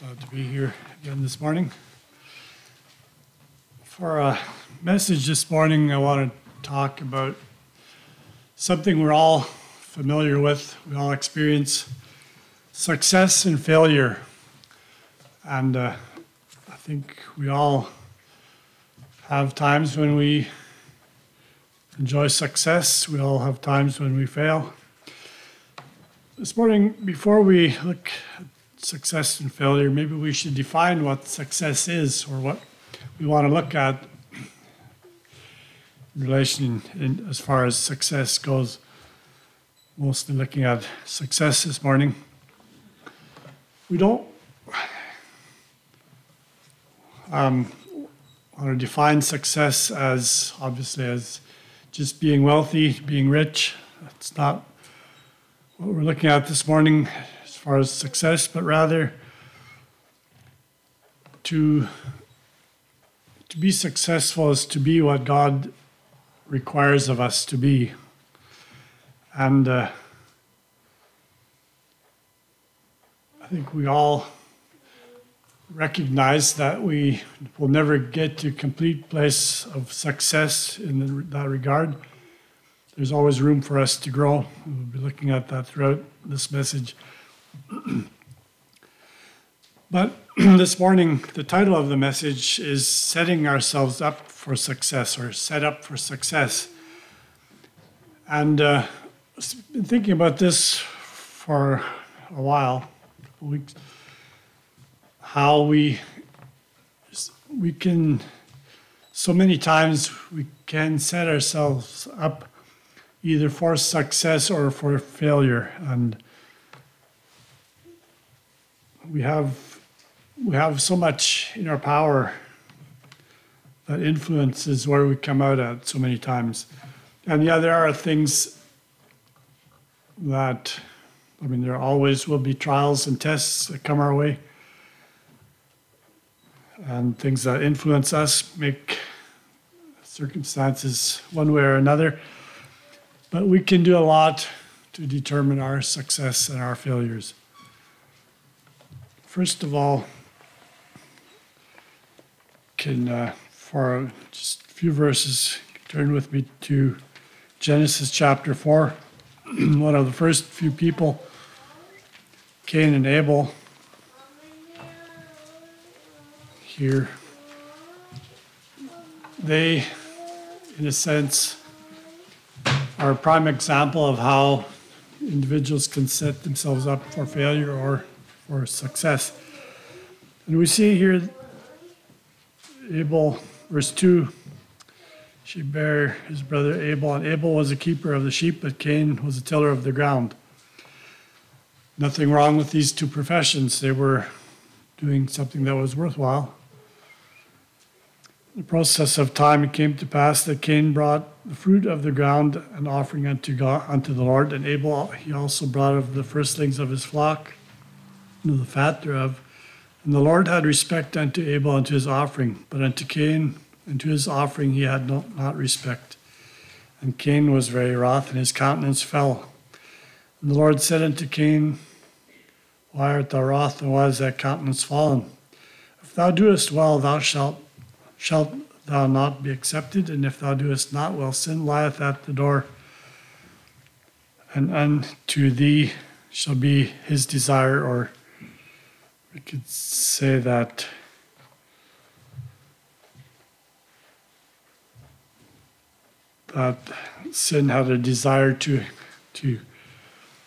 Glad to be here again this morning. For a message this morning, I want to talk about something we're all familiar with. We all experience success and failure. And uh, I think we all have times when we enjoy success, we all have times when we fail. This morning, before we look at success and failure, maybe we should define what success is or what we want to look at in relation in, as far as success goes. Mostly looking at success this morning. We don't um, want to define success as obviously as just being wealthy, being rich. That's not what we're looking at this morning far as success, but rather to, to be successful is to be what God requires of us to be. And uh, I think we all recognize that we will never get to complete place of success in that regard there's always room for us to grow. We'll be looking at that throughout this message. but this morning, the title of the message is Setting Ourselves Up for Success or Set Up for Success. And uh, been thinking about this for a while, a weeks, how we we can so many times we can set ourselves up either for success or for failure. And we have we have so much in our power that influences where we come out at so many times. And yeah, there are things that I mean there always will be trials and tests that come our way. And things that influence us make circumstances one way or another. But we can do a lot to determine our success and our failures. First of all, can uh, for just a few verses turn with me to Genesis chapter 4. One of the first few people, Cain and Abel, here, they, in a sense, are a prime example of how individuals can set themselves up for failure or for success. And we see here Abel, verse 2, she bare his brother Abel, and Abel was a keeper of the sheep, but Cain was a tiller of the ground. Nothing wrong with these two professions. They were doing something that was worthwhile. In the process of time, it came to pass that Cain brought the fruit of the ground an offering unto God, unto the Lord, and Abel he also brought of the firstlings of his flock, of the fat thereof. And the Lord had respect unto Abel and to his offering, but unto Cain and to his offering he had no, not respect. And Cain was very wroth, and his countenance fell. And the Lord said unto Cain, Why art thou wroth, and why is thy countenance fallen? If thou doest well, thou shalt shalt thou not be accepted, and if thou doest not well, sin lieth at the door, and unto thee shall be his desire, or we could say that that sin had a desire to to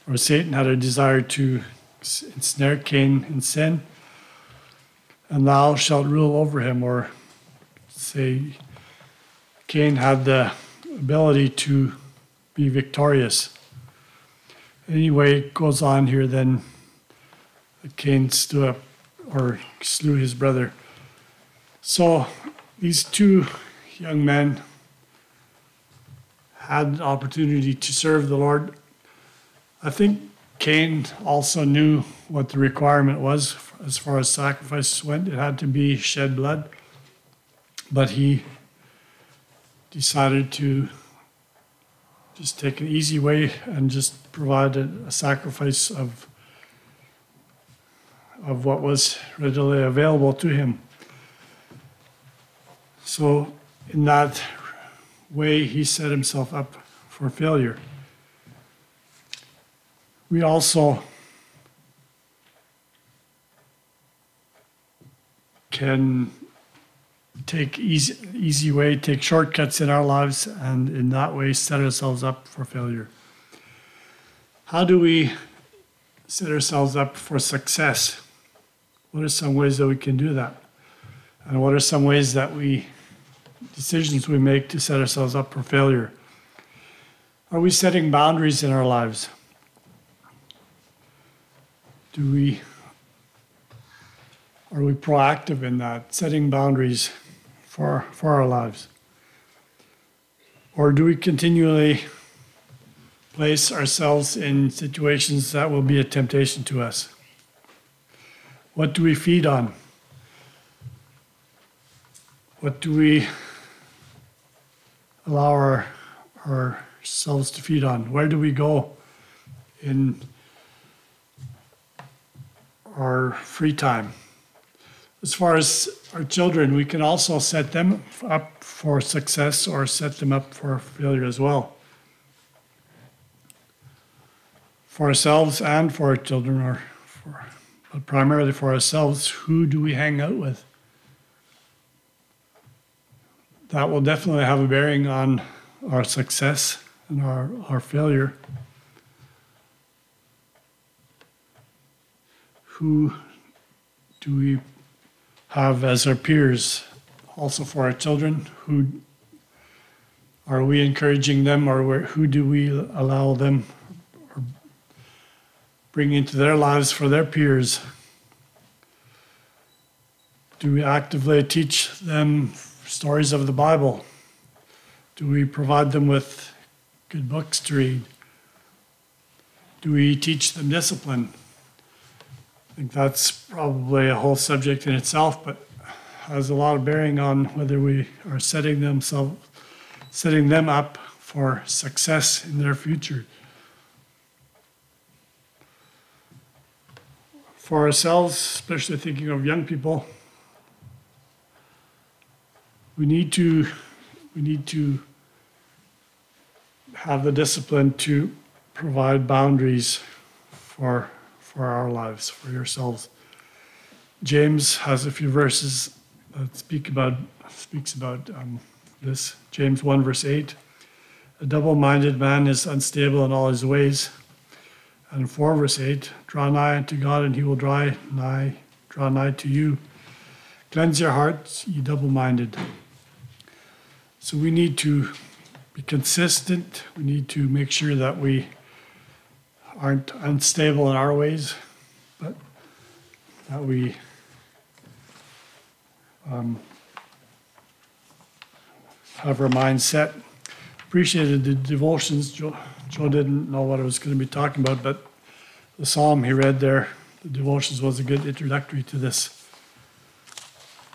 or Satan had a desire to ensnare Cain in sin, and thou shalt rule over him, or say Cain had the ability to be victorious. Anyway, it goes on here then Cain stood up or slew his brother. So these two young men had the opportunity to serve the Lord. I think Cain also knew what the requirement was as far as sacrifice went. It had to be shed blood. But he decided to just take an easy way and just provide a, a sacrifice of of what was readily available to him. So, in that way, he set himself up for failure. We also can take easy, easy way, take shortcuts in our lives, and in that way set ourselves up for failure. How do we set ourselves up for success? What are some ways that we can do that? And what are some ways that we, decisions we make to set ourselves up for failure? Are we setting boundaries in our lives? Do we, are we proactive in that, setting boundaries for, for our lives? Or do we continually place ourselves in situations that will be a temptation to us? What do we feed on? What do we allow our, ourselves to feed on? Where do we go in our free time? As far as our children, we can also set them up for success or set them up for failure as well. For ourselves and for our children, or for, but primarily for ourselves, who do we hang out with? That will definitely have a bearing on our success and our, our failure. Who do we have as our peers, also for our children? Who are we encouraging them, or who do we allow them bring into their lives for their peers? Do we actively teach them stories of the Bible? Do we provide them with good books to read? Do we teach them discipline? I think that's probably a whole subject in itself, but has a lot of bearing on whether we are setting themselves, setting them up for success in their future. For ourselves, especially thinking of young people, we need to we need to have the discipline to provide boundaries for for our lives, for yourselves. James has a few verses that speak about speaks about um, this. James one verse eight: A double-minded man is unstable in all his ways. And four verse eight: Draw nigh unto God, and He will draw nigh, draw nigh to you. Cleanse your hearts, ye double-minded. So we need to be consistent. We need to make sure that we aren't unstable in our ways, but that we um, have our mind set. Appreciated the devotions. Joe, Joe didn't know what I was going to be talking about, but the psalm he read there, the devotions was a good introductory to this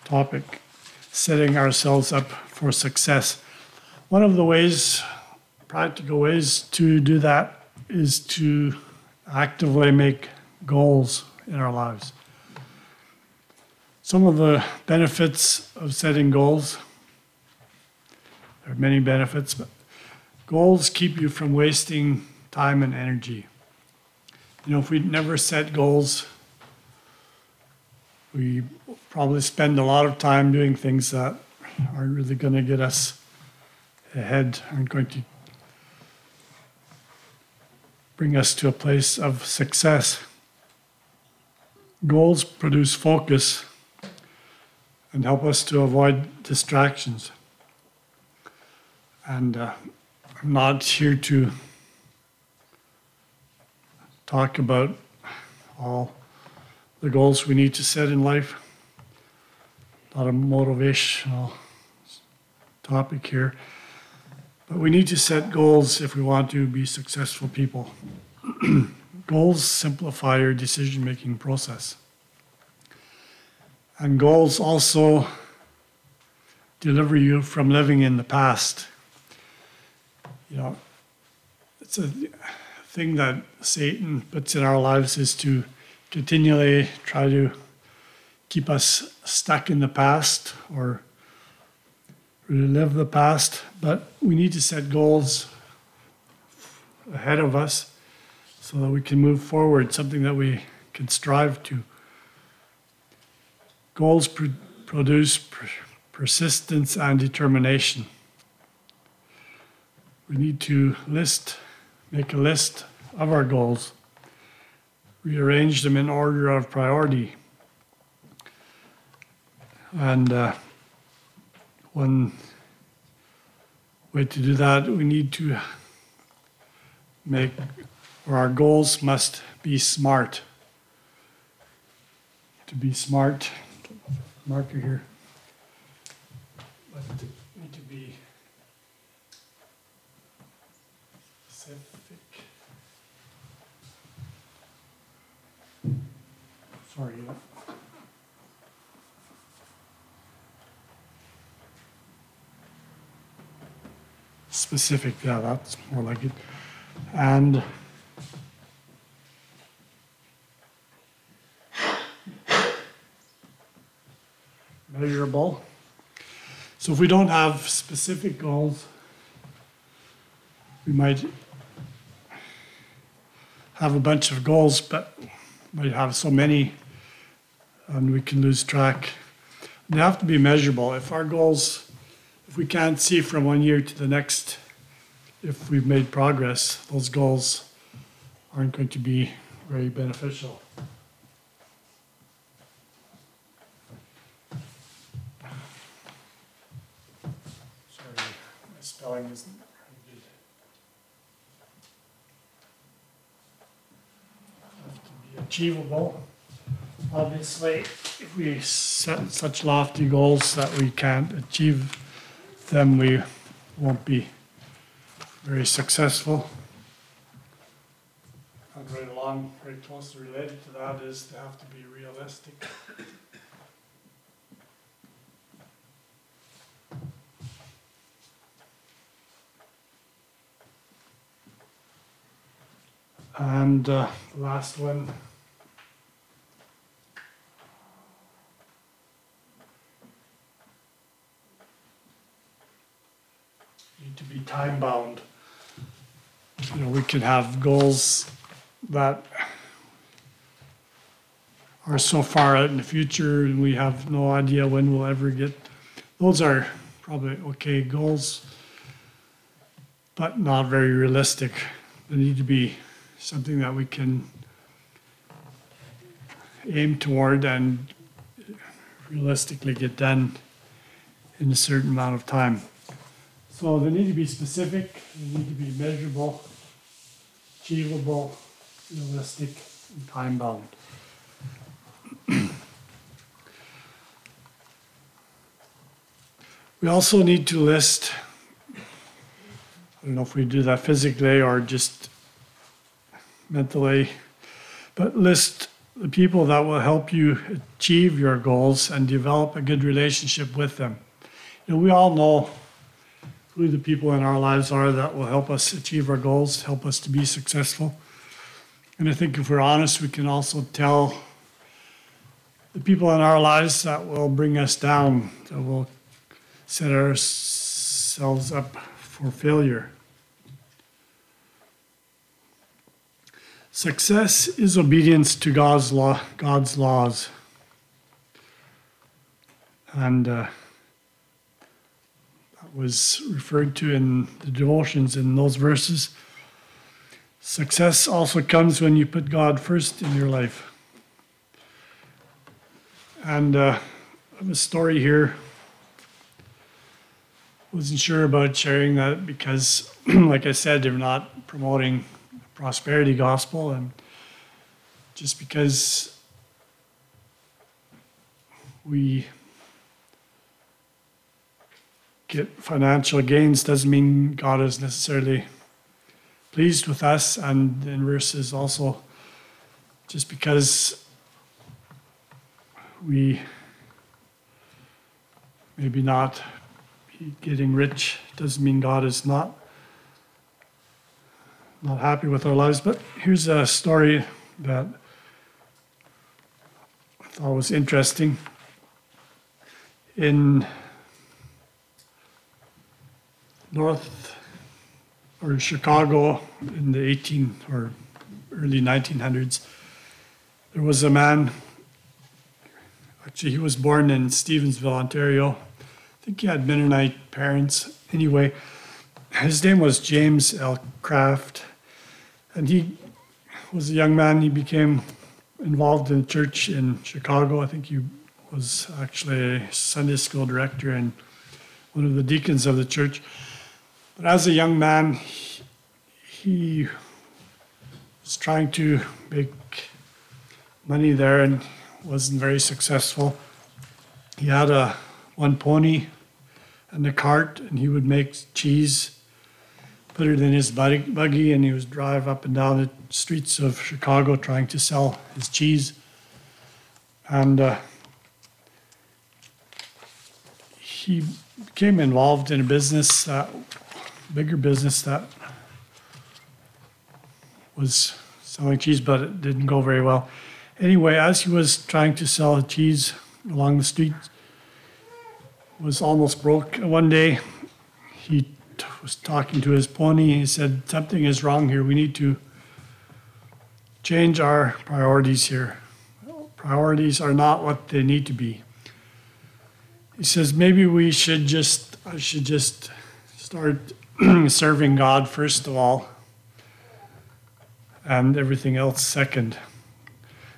topic, setting ourselves up for success. One of the ways, practical ways to do that is to actively make goals in our lives. Some of the benefits of setting goals, there are many benefits, but goals keep you from wasting time and energy. You know, if we never set goals, we probably spend a lot of time doing things that aren't really going to get us ahead, aren't going to bring us to a place of success. Goals produce focus and help us to avoid distractions. And uh, not here to talk about all the goals we need to set in life. Not a motivational topic here. But we need to set goals if we want to be successful people. goals simplify your decision making process. And goals also deliver you from living in the past. You know, it's a thing that Satan puts in our lives is to continually try to keep us stuck in the past or relive the past, but we need to set goals ahead of us so that we can move forward, something that we can strive to. Goals pr- produce per- persistence and determination. We need to list, make a list of our goals, rearrange them in order of priority. And uh, one way to do that, we need to make, or our goals must be smart. To be smart, marker here need to be specific. Sorry. uh, Specific, yeah, that's more like it. And measurable. So if we don't have specific goals, we might have a bunch of goals, but might have so many, and we can lose track. They have to be measurable. If our goals, if we can't see from one year to the next, if we've made progress, those goals aren't going to be very beneficial. Sorry, my spelling isn't good. Have to be achievable. Obviously, if we set such lofty goals that we can't achieve them, we won't be very successful. And right along, very closely related to that is to have to be realistic. And uh, last one. To be time bound. You know, we can have goals that are so far out in the future and we have no idea when we'll ever get. Those are probably okay goals, but not very realistic. They need to be something that we can aim toward and realistically get done in a certain amount of time. So they need to be specific, they need to be measurable, achievable, realistic, and time bound. We also need to list, I don't know if we do that physically or just mentally, but list the people that will help you achieve your goals and develop a good relationship with them. You know, we all know who the people in our lives are that will help us achieve our goals, help us to be successful. And I think if we're honest, we can also tell the people in our lives that will bring us down, that will set ourselves up for failure. Success is obedience to God's law, God's laws. And uh, was referred to in the devotions in those verses. Success also comes when you put God first in your life. And uh, I have a story here. Wasn't sure about sharing that because, like I said, they're not promoting prosperity gospel and just because we get financial gains doesn't mean God is necessarily pleased with us and in verses also just because we maybe not getting rich doesn't mean God is not not happy with our lives. But here's a story that I thought was interesting. In North or Chicago in the 18 or early 1900s, there was a man. Actually, he was born in Stevensville, Ontario. I think he had Mennonite parents. Anyway, his name was James L. Kraft, and he was a young man. He became involved in church in Chicago. I think he was actually a Sunday school director and one of the deacons of the church. But as a young man, he, was trying to make money there and wasn't very successful. He had a one pony and a cart, and he would make cheese, put it in his buggy, buggy, and he would drive up and down the streets of Chicago trying to sell his cheese. And uh, he became involved in a business, that, bigger business that was selling cheese, but it didn't go very well. Anyway, as he was trying to sell cheese along the street, was almost broke. One day, he t- was talking to his pony. He said, "Something is wrong here. We need to change our priorities here. Priorities are not what they need to be." He says, "Maybe we should just, I should just start serving God first of all, and everything else second.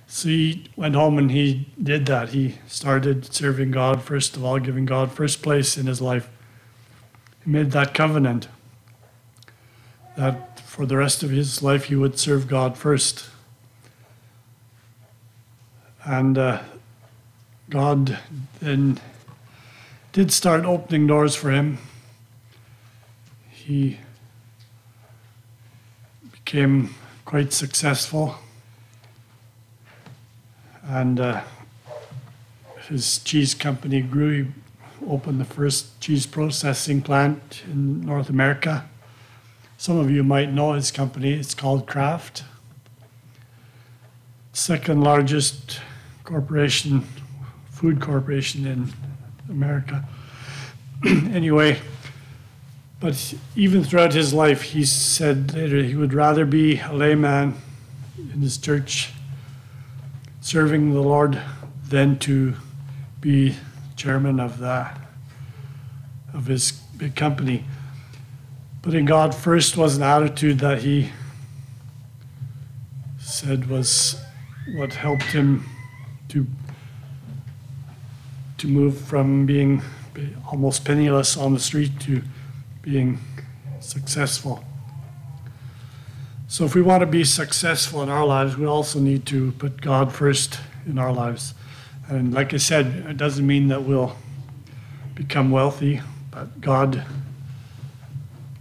So he went home and he did that. He started serving God first of all, giving God first place in his life. He made that covenant that for the rest of his life he would serve God first. And uh, God then did start opening doors for him. He became quite successful and uh, his cheese company grew. He opened the first cheese processing plant in North America. Some of you might know his company. It's called Kraft. Second largest corporation, food corporation in America. anyway, but even throughout his life, he said later he would rather be a layman in his church serving the Lord than to be chairman of the of his big company. Putting God first was an attitude that he said was what helped him to to move from being almost penniless on the street to being successful. So, if we want to be successful in our lives, we also need to put God first in our lives. And like I said, it doesn't mean that we'll become wealthy, but God,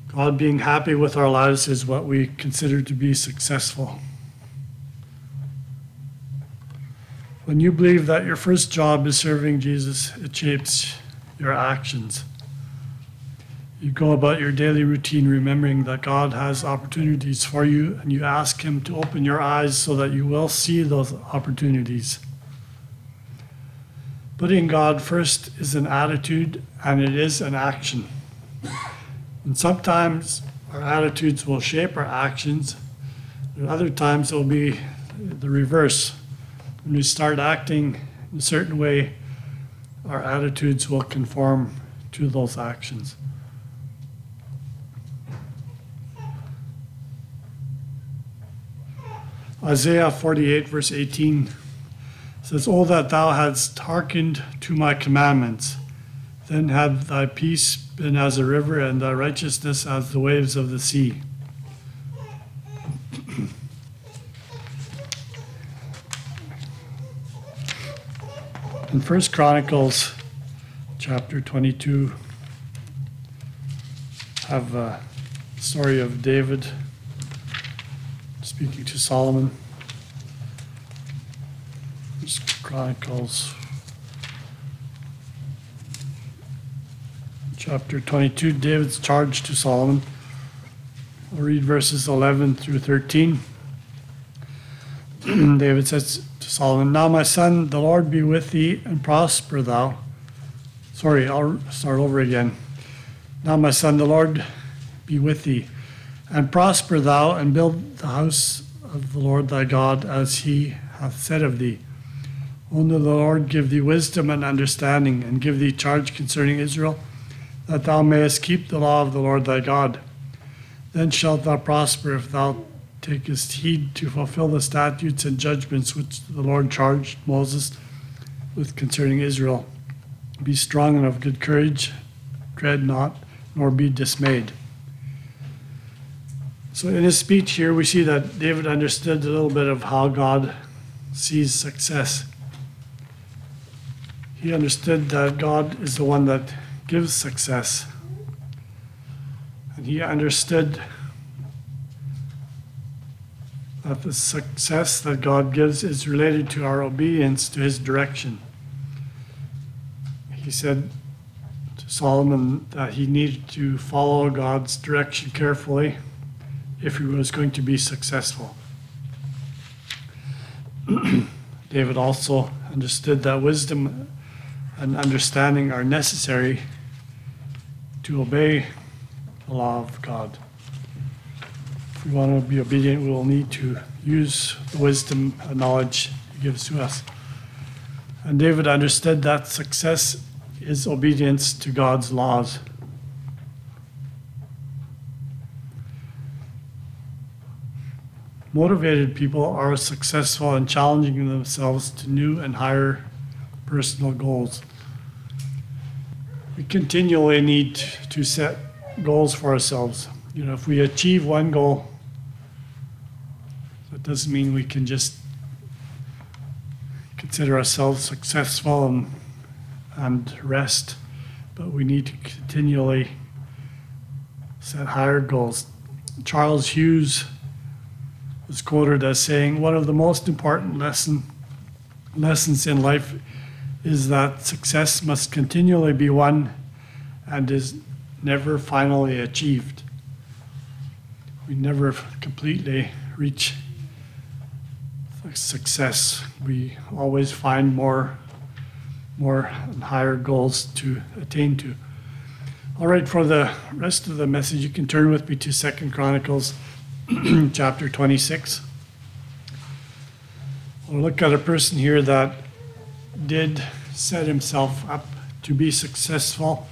God being happy with our lives is what we consider to be successful. When you believe that your first job is serving Jesus, it shapes your actions. You go about your daily routine remembering that God has opportunities for you, and you ask Him to open your eyes so that you will see those opportunities. Putting God first is an attitude and it is an action. And sometimes our attitudes will shape our actions, and other times it will be the reverse. When we start acting in a certain way, our attitudes will conform to those actions. Isaiah 48, verse 18 says, Oh, that thou hadst hearkened to my commandments, then had thy peace been as a river, and thy righteousness as the waves of the sea. In First Chronicles chapter 22, have a story of David speaking to Solomon. This Chronicles chapter 22, David's charge to Solomon. We'll read verses 11 through 13. David says to Solomon, Now, my son, the Lord be with thee and prosper thou. Sorry, I'll start over again. Now, my son, the Lord be with thee and prosper thou and build the house of the Lord thy God as he hath said of thee. Only the Lord give thee wisdom and understanding and give thee charge concerning Israel, that thou mayest keep the law of the Lord thy God. Then shalt thou prosper if thou takest heed to fulfill the statutes and judgments which the Lord charged Moses with concerning Israel. Be strong and of good courage, dread not, nor be dismayed. So, in his speech here, we see that David understood a little bit of how God sees success. He understood that God is the one that gives success. And he understood that the success that God gives is related to our obedience to his direction. He said to Solomon that he needed to follow God's direction carefully if he was going to be successful. David also understood that wisdom and understanding are necessary to obey the law of God. If we want to be obedient, we will need to use the wisdom and knowledge He gives to us. And David understood that success is obedience to God's laws. Motivated people are successful in challenging themselves to new and higher personal goals. We continually need to set goals for ourselves. You know, if we achieve one goal, that doesn't mean we can just consider ourselves successful and, and rest, but we need to continually set higher goals. Charles Hughes was quoted as saying, One of the most important lesson, lessons in life is that success must continually be won and is never finally achieved. We never completely reach success. We always find more, more and higher goals to attain to. All right, for the rest of the message, you can turn with me to Second Chronicles chapter 26. We'll look at a person here that did set himself up to be successful.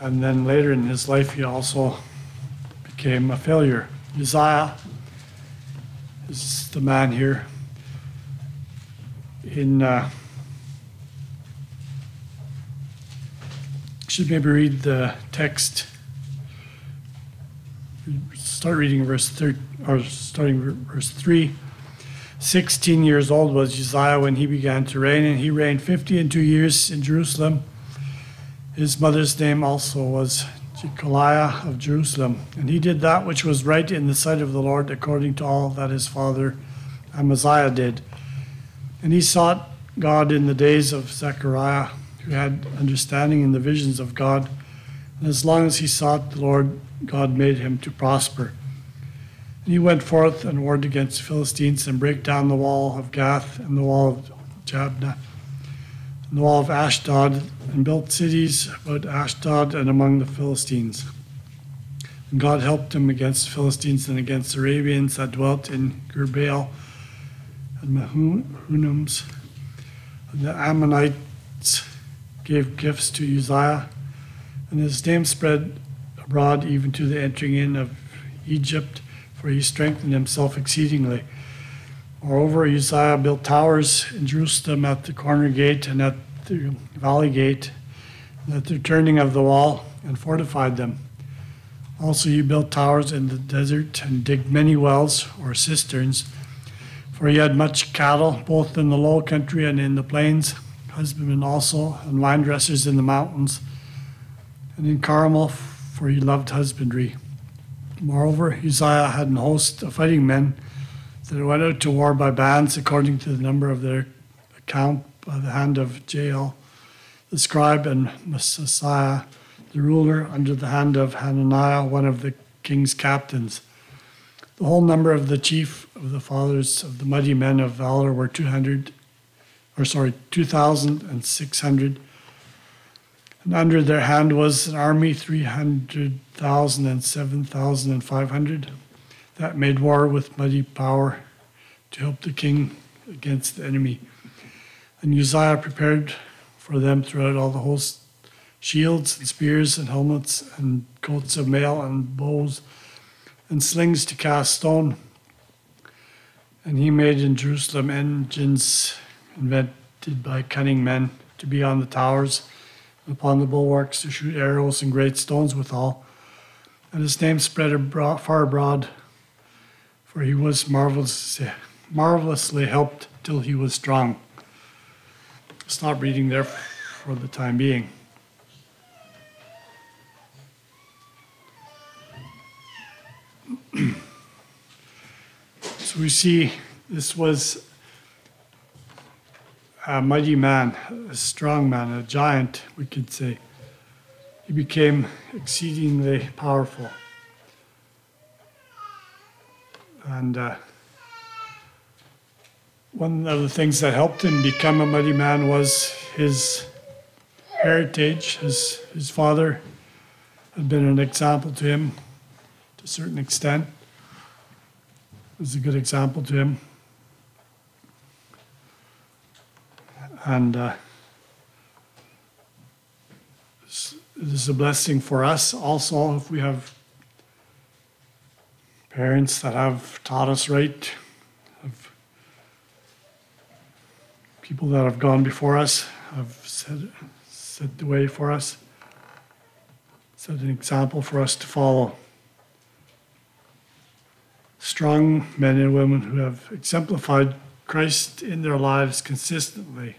And then later in his life, he also became a failure. Uzziah is the man here. In uh, should maybe read the text. Start reading verse third, or starting verse three. 16 years old was Uzziah when he began to reign, and he reigned 50 and two years in Jerusalem. His mother's name also was Jecoliah of Jerusalem. And he did that which was right in the sight of the Lord, according to all that his father Amaziah did. And he sought God in the days of Zechariah, who had understanding in the visions of God. And as long as he sought the Lord, God made him to prosper. And he went forth and warred against the Philistines and brake down the wall of Gath and the wall of Jabneh and the wall of Ashdod and built cities about Ashdod and among the Philistines. And God helped him against the Philistines and against the Arabians that dwelt in Gurbaal and Mehunims. And the Ammonites gave gifts to Uzziah, and his name spread abroad even to the entering in of Egypt for he strengthened himself exceedingly. Moreover, Uzziah built towers in Jerusalem at the corner gate and at the valley gate, and at the turning of the wall, and fortified them. Also, he built towers in the desert and digged many wells or cisterns, for he had much cattle, both in the low country and in the plains, husbandmen also, and wine dressers in the mountains, and in Carmel, for he loved husbandry. Moreover, Uzziah had an host of fighting men that went out to war by bands according to the number of their account by the hand of Jeiel, the scribe, and Maaseiah, the ruler, under the hand of Hananiah, one of the king's captains. The whole number of the chief of the fathers of the mighty men of valor were 200, or sorry, 2,600. And under their hand was an army 300,000 and 7,500 that made war with mighty power to help the king against the enemy. And Uzziah prepared for them throughout all the host shields and spears and helmets and coats of mail and bows and slings to cast stone. And he made in Jerusalem engines invented by cunning men to be on the towers upon the bulwarks to shoot arrows and great stones withal. And his name spread abroad, far abroad, for he was marvelously, marvelously helped till he was strong. Stop reading there for the time being. so we see this was a mighty man, a strong man, a giant, we could say. He became exceedingly powerful. And uh, one of the things that helped him become a mighty man was his heritage. His, his father had been an example to him to a certain extent. It Was a good example to him. And uh, this is a blessing for us also if we have parents that have taught us right, have people that have gone before us, have set, set the way for us, set an example for us to follow. Strong men and women who have exemplified Christ in their lives consistently.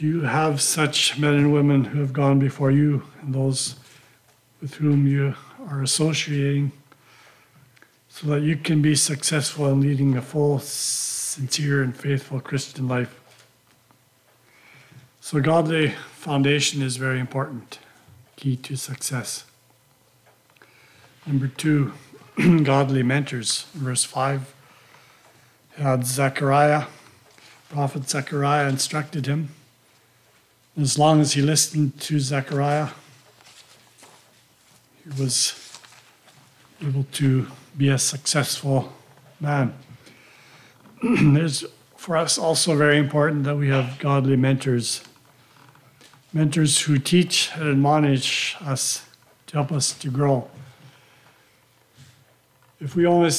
Do you have such men and women who have gone before you and those with whom you are associating so that you can be successful in leading a full, sincere, and faithful Christian life? So, godly foundation is very important, key to success. Number two, godly mentors. Verse 5 had Zechariah, prophet Zechariah instructed him as long as he listened to Zechariah, he was able to be a successful man. It's for us also very important that we have godly mentors, mentors who teach and admonish us to help us to grow. If we only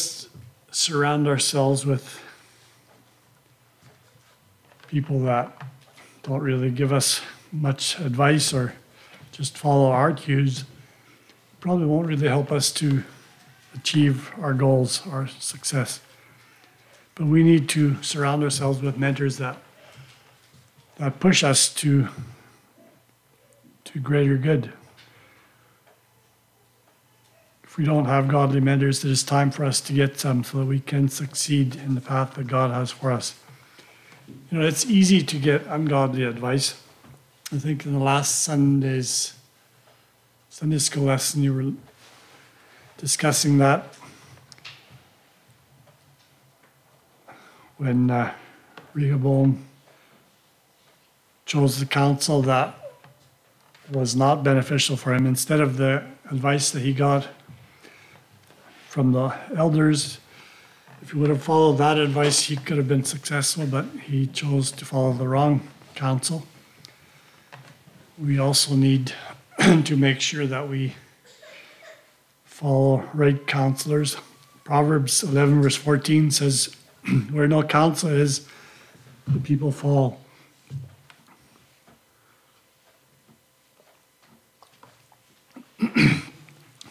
surround ourselves with people that don't really give us much advice or just follow our cues, probably won't really help us to achieve our goals, our success. But we need to surround ourselves with mentors that that push us to to greater good. If we don't have godly mentors, it is time for us to get some so that we can succeed in the path that God has for us. You know, it's easy to get ungodly advice. I think in the last Sunday's Sunday school lesson, you were discussing that when uh, Rehoboam chose the counsel that was not beneficial for him instead of the advice that he got from the elders if he would have followed that advice, he could have been successful, but he chose to follow the wrong counsel. We also need to make sure that we follow right counselors. Proverbs 11, verse 14 says, Where no counsel is, the people fall.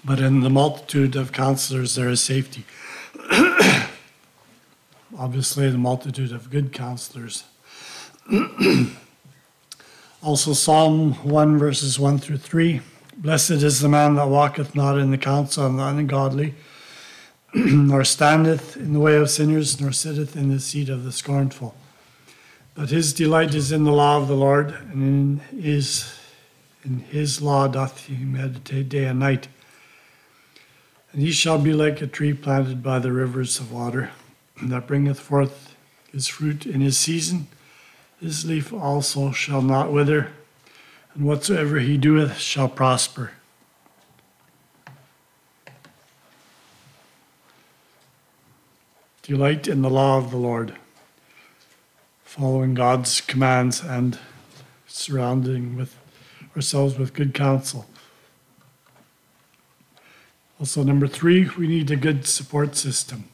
but in the multitude of counselors, there is safety obviously the multitude of good counselors. also, Psalm 1, verses 1 through 3 Blessed is the man that walketh not in the counsel of the ungodly, nor standeth in the way of sinners, nor sitteth in the seat of the scornful. But his delight is in the law of the Lord, and in his, in his law doth he meditate day and night. And he shall be like a tree planted by the rivers of water, that bringeth forth his fruit in his season. His leaf also shall not wither, and whatsoever he doeth shall prosper. Delight in the law of the Lord, following God's commands and surrounding with ourselves with good counsel. Also, number three, we need a good support system.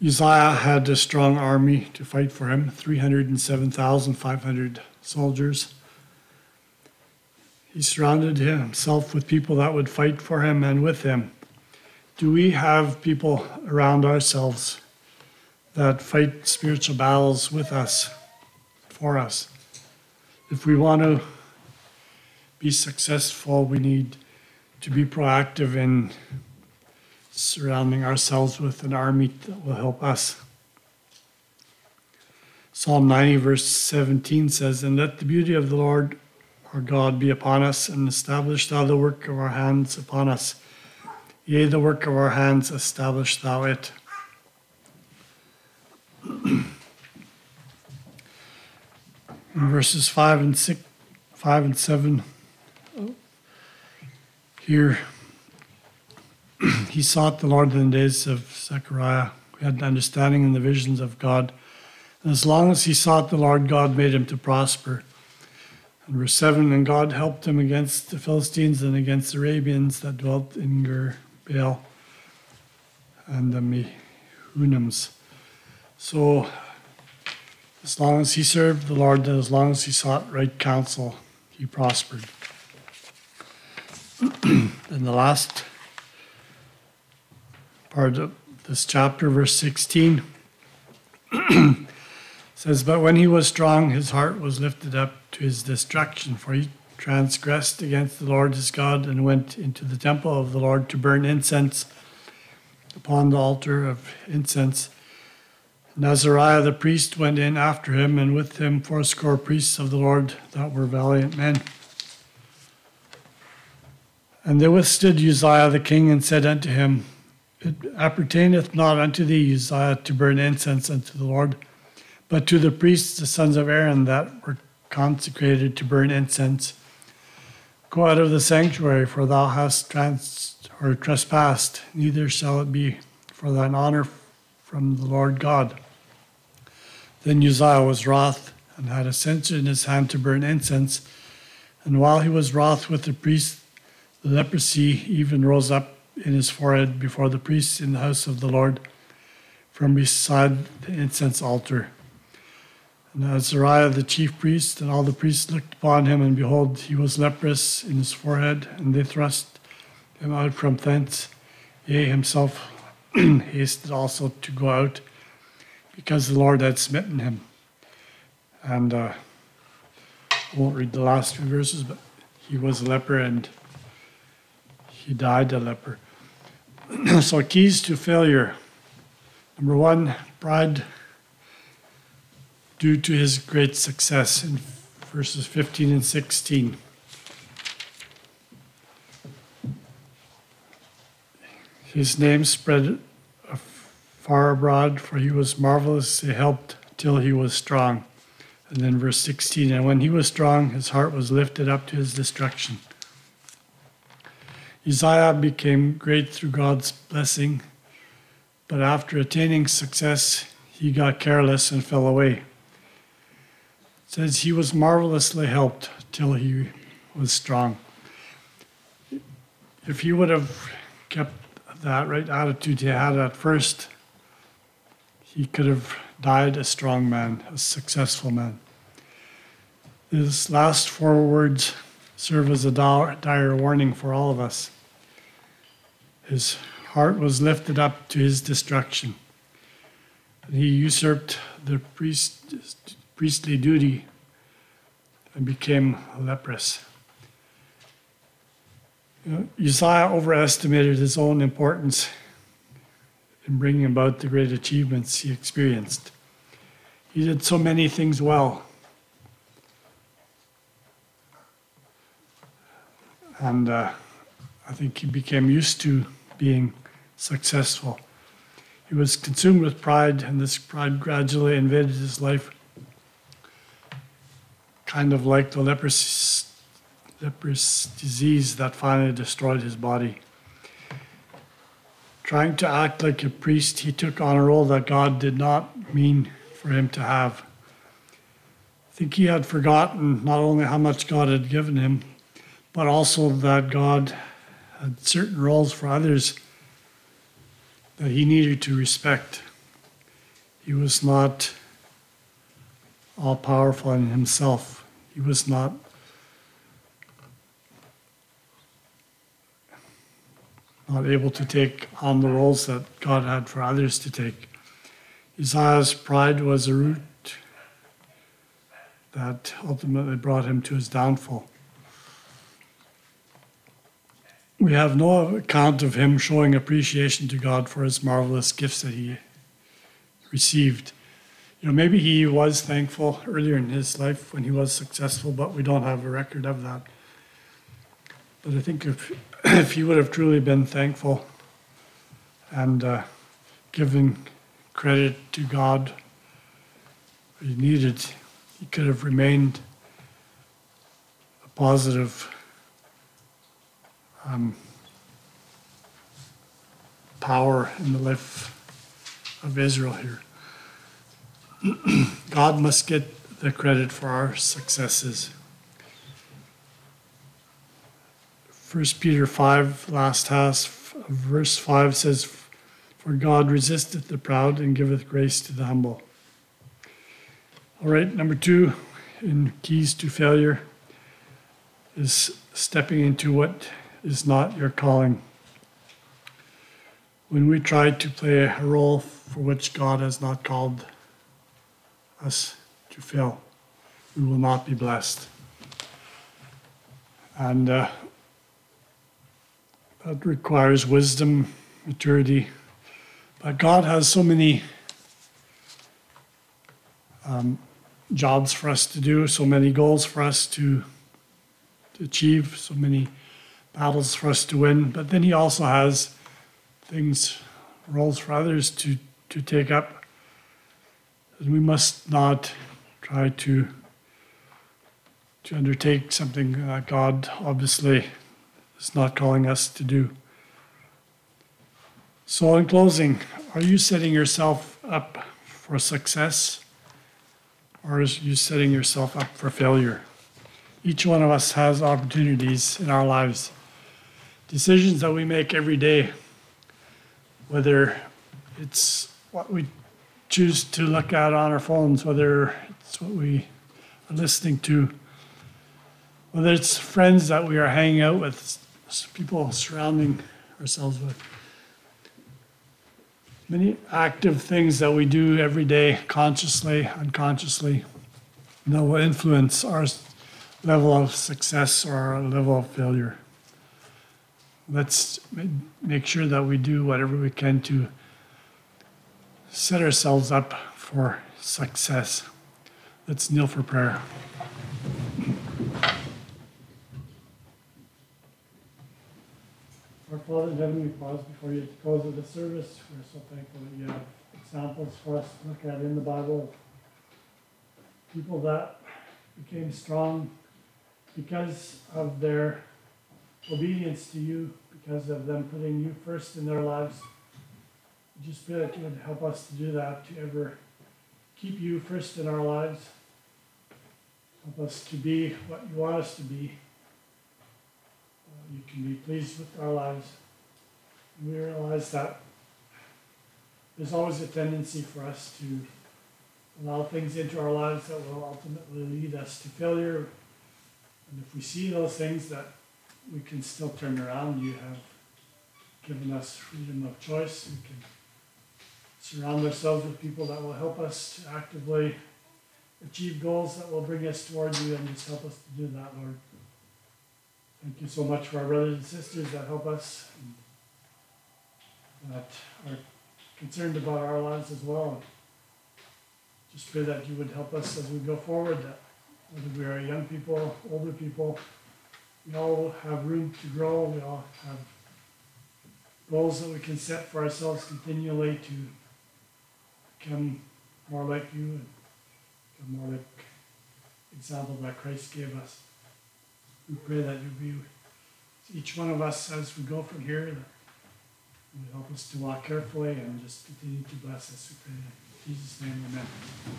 Uzziah had a strong army to fight for him 307,500 soldiers. He surrounded himself with people that would fight for him and with him. Do we have people around ourselves that fight spiritual battles with us, for us? If we want to be successful, we need to be proactive in surrounding ourselves with an army that will help us. Psalm 90, verse 17 says, And let the beauty of the Lord our God be upon us, and establish thou the work of our hands upon us. Yea, the work of our hands, establish thou it. Verses 5 and 6, 5 and 7, here he sought the Lord in the days of Zechariah. He had an understanding in the visions of God. And as long as he sought the Lord, God made him to prosper. And verse 7 And God helped him against the Philistines and against the Arabians that dwelt in Gur Baal and the Mehunims. So, as long as he served the Lord and as long as he sought right counsel, he prospered. and the last part of this chapter, verse 16, says, But when he was strong, his heart was lifted up to his destruction, for he transgressed against the Lord his God and went into the temple of the Lord to burn incense upon the altar of incense. And Azariah the priest went in after him, and with him fourscore priests of the Lord that were valiant men. And they withstood Uzziah the king and said unto him, It appertaineth not unto thee, Uzziah, to burn incense unto the Lord, but to the priests, the sons of Aaron, that were consecrated to burn incense. Go out of the sanctuary, for thou hast trans or trespassed, neither shall it be for thine honor from the Lord God. Then Uzziah was wroth and had a censer in his hand to burn incense. And while he was wroth with the priests, the leprosy even rose up in his forehead before the priests in the house of the Lord from beside the incense altar. And Azariah the chief priest and all the priests looked upon him, and behold, he was leprous in his forehead, and they thrust him out from thence. Yea, himself hasted also to go out, because the Lord had smitten him. And uh, I won't read the last few verses, but he was a leper and he died a leper. so, keys to failure. Number one, pride due to his great success in verses 15 and 16. His name spread far abroad, for he was marvelously helped till he was strong. And then verse 16, and when he was strong, his heart was lifted up to his destruction. Uzziah became great through God's blessing, but after attaining success, he got careless and fell away. It says he was marvelously helped till he was strong. If he would have kept that right attitude he had at first, he could have died a strong man, a successful man. His last four words serve as a dire warning for all of us. His heart was lifted up to his destruction. He usurped the priest, priestly duty and became leprous. Uzziah overestimated his own importance in bringing about the great achievements he experienced. He did so many things well. And uh, I think he became used to being successful. He was consumed with pride, and this pride gradually invaded his life, kind of like the leprosy, leprous disease that finally destroyed his body. Trying to act like a priest, he took on a role that God did not mean for him to have. I think he had forgotten not only how much God had given him, but also that God had certain roles for others that he needed to respect. He was not all powerful in himself. He was not not able to take on the roles that God had for others to take. Uzziah's pride was a root that ultimately brought him to his downfall. We have no account of him showing appreciation to God for his marvelous gifts that he received. You know, maybe he was thankful earlier in his life when he was successful, but we don't have a record of that. But I think if, if he would have truly been thankful and uh, given credit to God, he needed, he could have remained a positive um, power in the life of Israel here. God must get the credit for our successes. 1 Peter 5, last half of verse 5 says, For God resisteth the proud and giveth grace to the humble. All right, number two in keys to failure is stepping into what is not your calling. When we try to play a role for which God has not called us to fill, we will not be blessed. And uh, that requires wisdom, maturity. But God has so many um, jobs for us to do, so many goals for us to, to achieve, so many battles for us to win. But then He also has things, roles for others to, to take up. And we must not try to to undertake something that God obviously is not calling us to do. So, in closing, are you setting yourself up for success or are you setting yourself up for failure? Each one of us has opportunities in our lives, decisions that we make every day, whether it's what we choose to look at on our phones, whether it's what we are listening to, whether it's friends that we are hanging out with, people surrounding ourselves with. Many active things that we do every day, consciously, unconsciously, that will influence our level of success or our level of failure. Let's make sure that we do whatever we can to set ourselves up for success. Let's kneel for prayer. Our Father in heaven, we pause before you at the close of the service. We're so thankful that you have examples for us to look at in the Bible. People that became strong because of their obedience to you, because of them putting you first in their lives. We just pray that you would help us to do that, to ever keep you first in our lives. Help us to be what you want us to be. You can be pleased with our lives. We realize that there's always a tendency for us to allow things into our lives that will ultimately lead us to failure. And if we see those things that we can still turn around, you have given us freedom of choice. We can surround ourselves with people that will help us to actively achieve goals that will bring us toward you and just help us to do that, Lord. Thank you so much for our brothers and sisters that help us and that are concerned about our lives as well. Just pray that you would help us as we go forward, that whether we are young people, older people, we all have room to grow, we all have goals that we can set for ourselves continually to become more like you and become more like example that Christ gave us. We pray that you be with each one of us as we go from here, that you help us to walk carefully and just continue to bless us. We pray in Jesus' name, amen.